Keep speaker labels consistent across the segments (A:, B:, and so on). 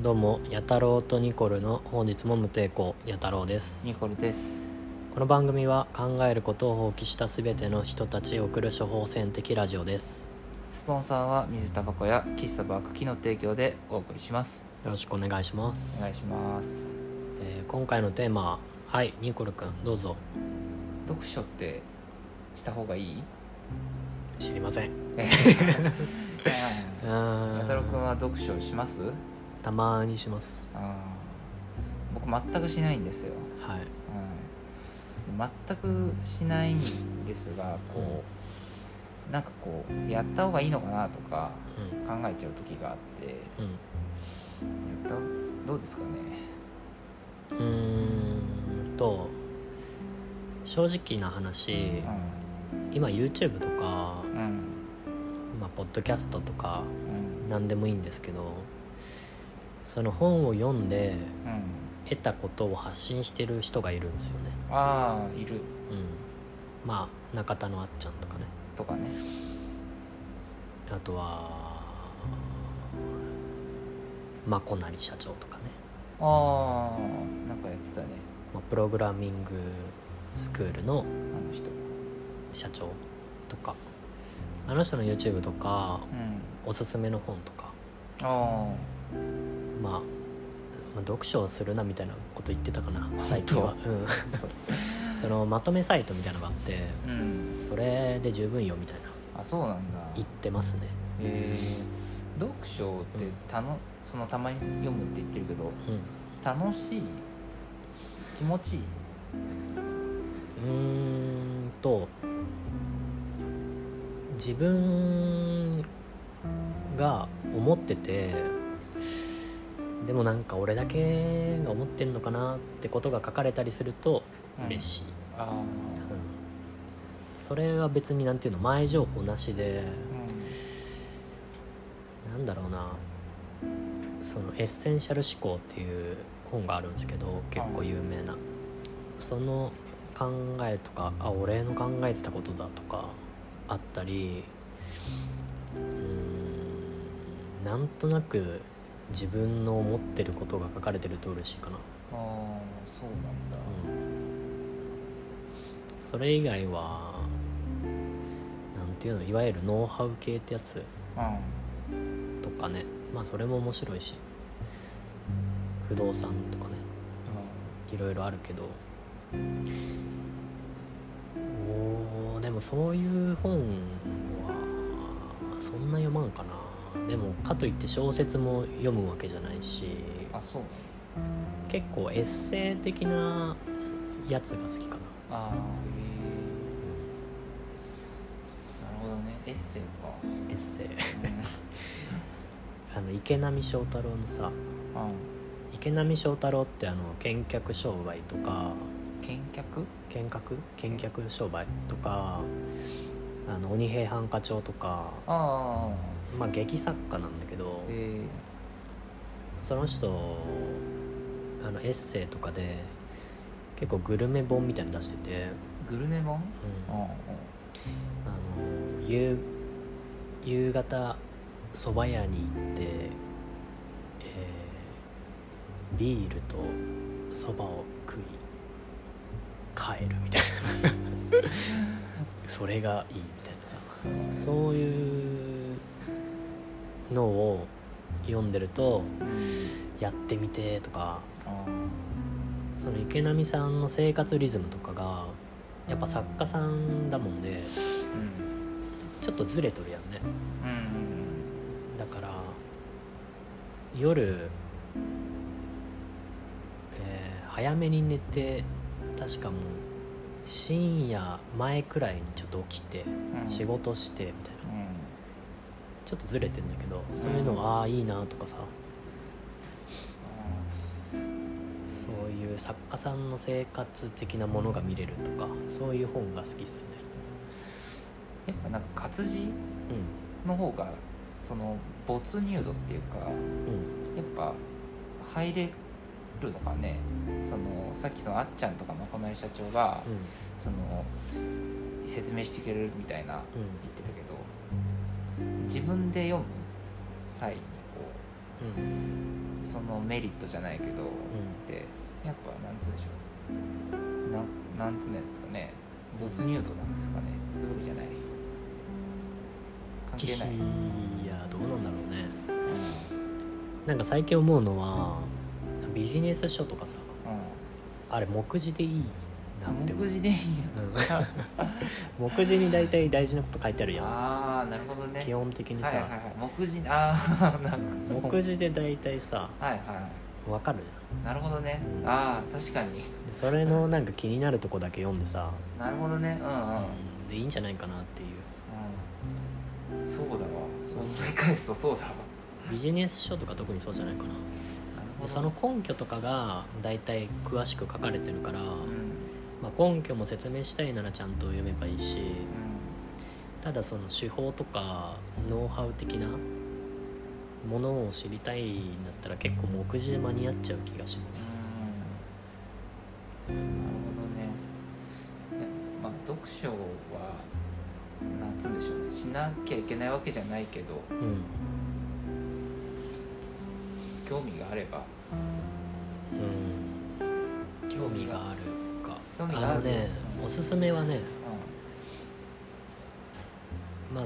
A: どうも、やたろうとニコルの本日も無抵抗、やたろうです。
B: ニコルです
A: この番組は考えることを放棄したすべての人たちへ送る処方箋的ラジオです。
B: スポンサーは水タバコや喫茶バークキの提供でお送りします
A: よろしくお願いしま
B: お
A: す。
B: 願いします
A: で今回のテーマは、はい、ニコルくん、どうぞ。
B: 読書ってした方がいい？
A: 知りません。
B: やたろくんは読書します？
A: たまにします。
B: あー。僕全くしないんですよ、
A: はい。
B: うん、全くしないんですがこうなんかこうやった方がいいのかなとか
A: うん。
B: 考えちゃう時があって。
A: うん。
B: やったどうですかね？
A: うーんと正直な話今 YouTube とか、
B: うんうん。
A: まあ、ポッドキャストとか
B: うん。
A: 何でもいいんですけどその本を読んで
B: うん。
A: 得たことを発信してる人がいるんですよね。
B: ああいる。
A: うん。まあ中田のあっちゃんとかね。
B: とかね。
A: あとはまこなり社長とかね、
B: ああなんかやってたね。
A: まあ、プログラミングスクールの
B: あの人。
A: 社長とか。あの人の YouTube とか
B: うん。
A: おすすめの本とか。
B: あ
A: まあ、まあ、読書をするなみたいなこと言ってたかな最近は、うん、そのまとめサイトみたいなのがあって
B: あうん。
A: それで十分よみたいな。
B: あそうなんだ。
A: 言ってますね。
B: えー、読書ってたの、そのたまに読むって言ってるけど
A: うん
B: 楽しい？気持ちいい？う
A: ーんと自分が思っててでもなんか俺だけが思ってんのかなってことが書かれたりすると嬉しい、うん。それは別になんていうの前情報なしでなんだろうな。その「エッセンシャル思考」っていう本があるんですけど結構有名な。その考えとかあ俺の考えてたことだとかあったりうーん。なんとなく自分の思ってることが書かれてると嬉しいかな、
B: ああそうなんだ。
A: うん、それ以外はなんていうのいわゆるノウハウ系ってやつ
B: うん。
A: とかね。まあそれも面白いし。不動産とかね。いろいろあるけど。おーでもそういう本はそんな読まんかなでもかといって小説も読むわけじゃないし
B: あそう
A: 結構エッセイ的なやつが好きかな。
B: ああへえなるほどね。エッセイか。
A: エッセイ。
B: うん。
A: あの池波正太郎のさ
B: うん。
A: 池波正太郎ってあの見客商売とか
B: 見客？
A: 見学見客商売とかあの鬼平犯科帳とか
B: ああ
A: まあ劇作家なんだけど
B: へえ
A: その人あのエッセイとかで結構グルメ本みたいなの出してて、
B: グルメ本？
A: うん。
B: うん
A: あの夕夕方蕎麦屋に行って、えービールと蕎麦を食い帰るみたいな。それがいいみたいなさ。そういうのを読んでると
B: うん
A: やってみてとか
B: あ
A: その池波さんの生活リズムとかがやっぱ作家さんだもんでちょっとずれとるやんね。
B: うん
A: だから夜、えー早めに寝て確かもう深夜前くらいにちょっと起きて
B: うん。
A: 仕事してみたいな。
B: うん
A: ちょっとずれてんだけどそういうのああいいなとかさ。そういう作家さんの生活的なものが見れるとかそういう本が好きっすね。
B: やっぱなんか活字
A: う
B: の方がその没入度っていうかやっぱ入れるのかね。そのさっきそのあっちゃんとかまこなり社長が
A: うん。
B: その説明してくれるみたいな
A: うん。
B: 言ってたけど自分で読む際にこ
A: うん
B: うそのメリットじゃないけど、でやっぱなんつうんでしょう。なんなんていうんですかね。没入度なんですかね。そういじゃない。関係ない、
A: いやどうなんだろうね。なんか最近思うのはビジネス書とかさ
B: うん。
A: あれ目次でいいなって思う
B: 目次でいい
A: うん。目次に大体大事なこと書いてあるやん。
B: ああなるほどね。
A: 基本的にさ、
B: はいはいはい。目次ああなるほど
A: 目次で大体さ
B: はいは
A: 分かる？
B: いなるほどね。ああ確かに。
A: それのなんか気になるとこだけ読んでさ、
B: なるほどね。うんうん、うん。
A: でいいんじゃないかなっていう。
B: そうだわ。
A: そう
B: 思い返すとそうだわ。
A: ビジネス書とか特にそうじゃないかな。でその根拠とかが大体詳しく書かれてるから、
B: うん
A: まあ、根拠も説明したいならちゃんと読めばいいし
B: うん。
A: ただその手法とかノウハウ的なものを知りたいんだったら結構目次で間に合っちゃう気がします。
B: うん。なるほどね。まあ読書はなんつうんでしょうね。しなきゃいけないわけじゃないけど
A: うん。
B: 興味があれば。
A: うん。興味がある。か
B: 興味がある。
A: あのね
B: うん
A: おすすめはねまあ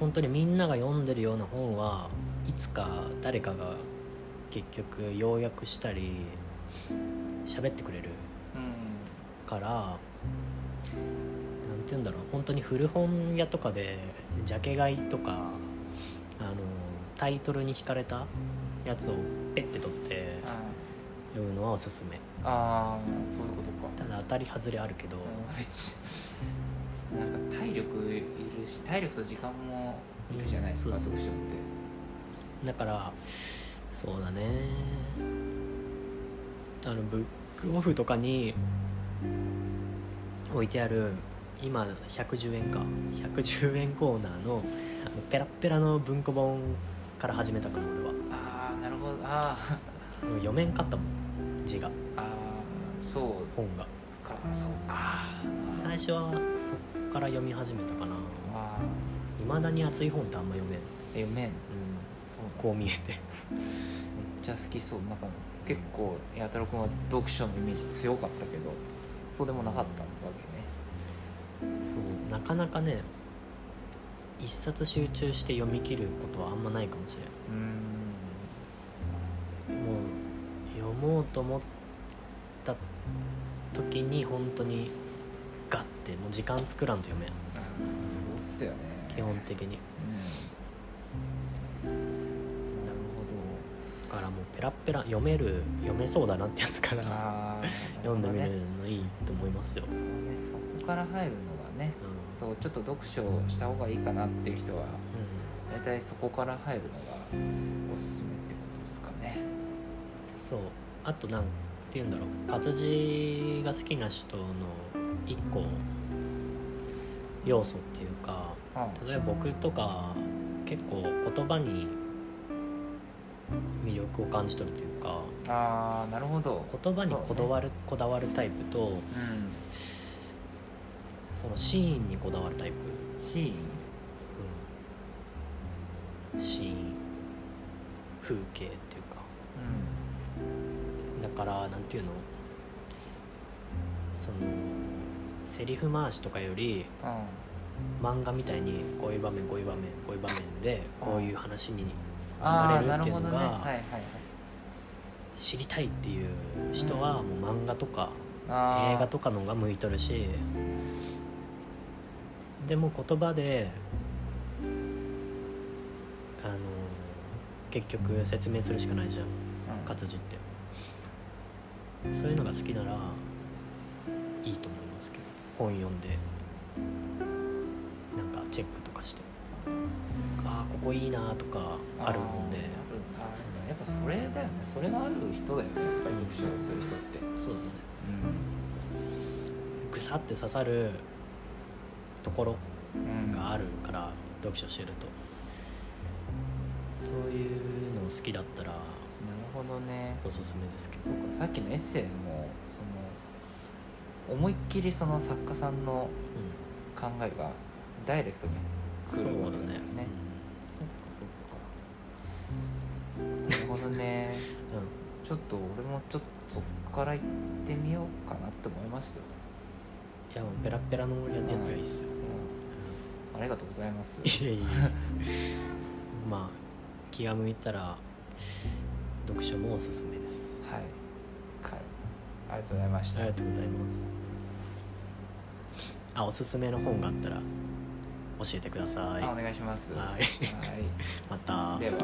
A: 本当にみんなが読んでるような本はいつか誰かが結局要約したり喋ってくれる
B: うんうん。
A: からなんて言うんだろう本当に古本屋とかでジャケ買いとかあのタイトルに惹かれたやつをペッて取って
B: あ
A: 読むのはおすすめ
B: あーそういうことか。
A: ただ当たり外れあるけど。
B: なんか体力いるし体力と時間もいるじゃないですか、
A: うんそうそうそう。だからそうだね。あのブックオフとかに置いてある今110円か。110円コーナーのペラッペラの文庫本から始めたから俺は。
B: ああなるほど。あー。
A: もう読めんかったもん字が。
B: あーそう。
A: 本が。
B: かそうか。
A: 最初はそっから読み始めたかな。
B: あ
A: いまだに熱い本ってあんま読めん、
B: ー読めん。
A: うん、
B: そう。
A: こう見えて。
B: めっちゃ好きそう。なんか結構八太郎君は読書のイメージ強かったけどそうでもなかったわけね。
A: そう。なかなかね一冊集中して読み切ることはあんまないかもしれん。
B: うん。
A: もう読もうと思った時に本当にガッてもう時間作らんと読めん。
B: そうっすよね。
A: 基本的に。
B: うん。なる
A: だからもうペラッペラ読める読めそうだなってやつから読んでみるのいいと思いますよ、
B: ねそこから入るのがね
A: うん。
B: そうちょっと読書をした方がいいかなっていう人は
A: う
B: 大体そこから入るのがおすすめ
A: そう。あとなんて言うんだろう。活字が好きな人の一個要素っていうか例えば僕とか結構言葉に魅力を感じ取るというか
B: ああなるほど。
A: 言葉にこだわる、こだわるタイプと
B: うん
A: そのシーンにこだわるタイプ、
B: シーン？
A: うん、シーン。風景っていうかだからなんていうの？そのセリフ回しとかより
B: うん。
A: 漫画みたいにこういう場面こういう場面こういう場面でこういう話に生まれるっていうのが
B: ね。はいはいはい。
A: 知りたいっていう人はもう漫画とか映画とかのが向いとるしでも言葉であの結局説明するしかないじゃん。
B: うん。
A: 活字ってそういうのが好きならいいと思いますけど。本読んで。なんかチェックとかして。ああここいいなとかあるもんで。
B: やっぱそれだよね。それがある人だよね。やっぱり読書をする人って。
A: そうだね。
B: う
A: ぐさって刺さるところ
B: ん。
A: があるから読書してると。そういうの好きだったら
B: ほどね。
A: おすすめですけど。
B: そうかさっきのエッセイもその思いっきりその作家さんの
A: う
B: 考えがダイレクトに
A: ん
B: 来るわけだよ
A: そうだね。
B: ねそっかそっか。なるほどね。と俺もちょっとそこから行ってみようかなって思います。
A: いやもうペラペラのやつがいいっすよ、
B: ありがとうございます。
A: いやいやまあ気が向いたら読書もおすすめです。
B: はい、はい、ありがとうございました。
A: ありがとうございます。あおすすめの本があったら教えてください。
B: あお願いします。
A: はい。
B: は
A: また。
B: い、では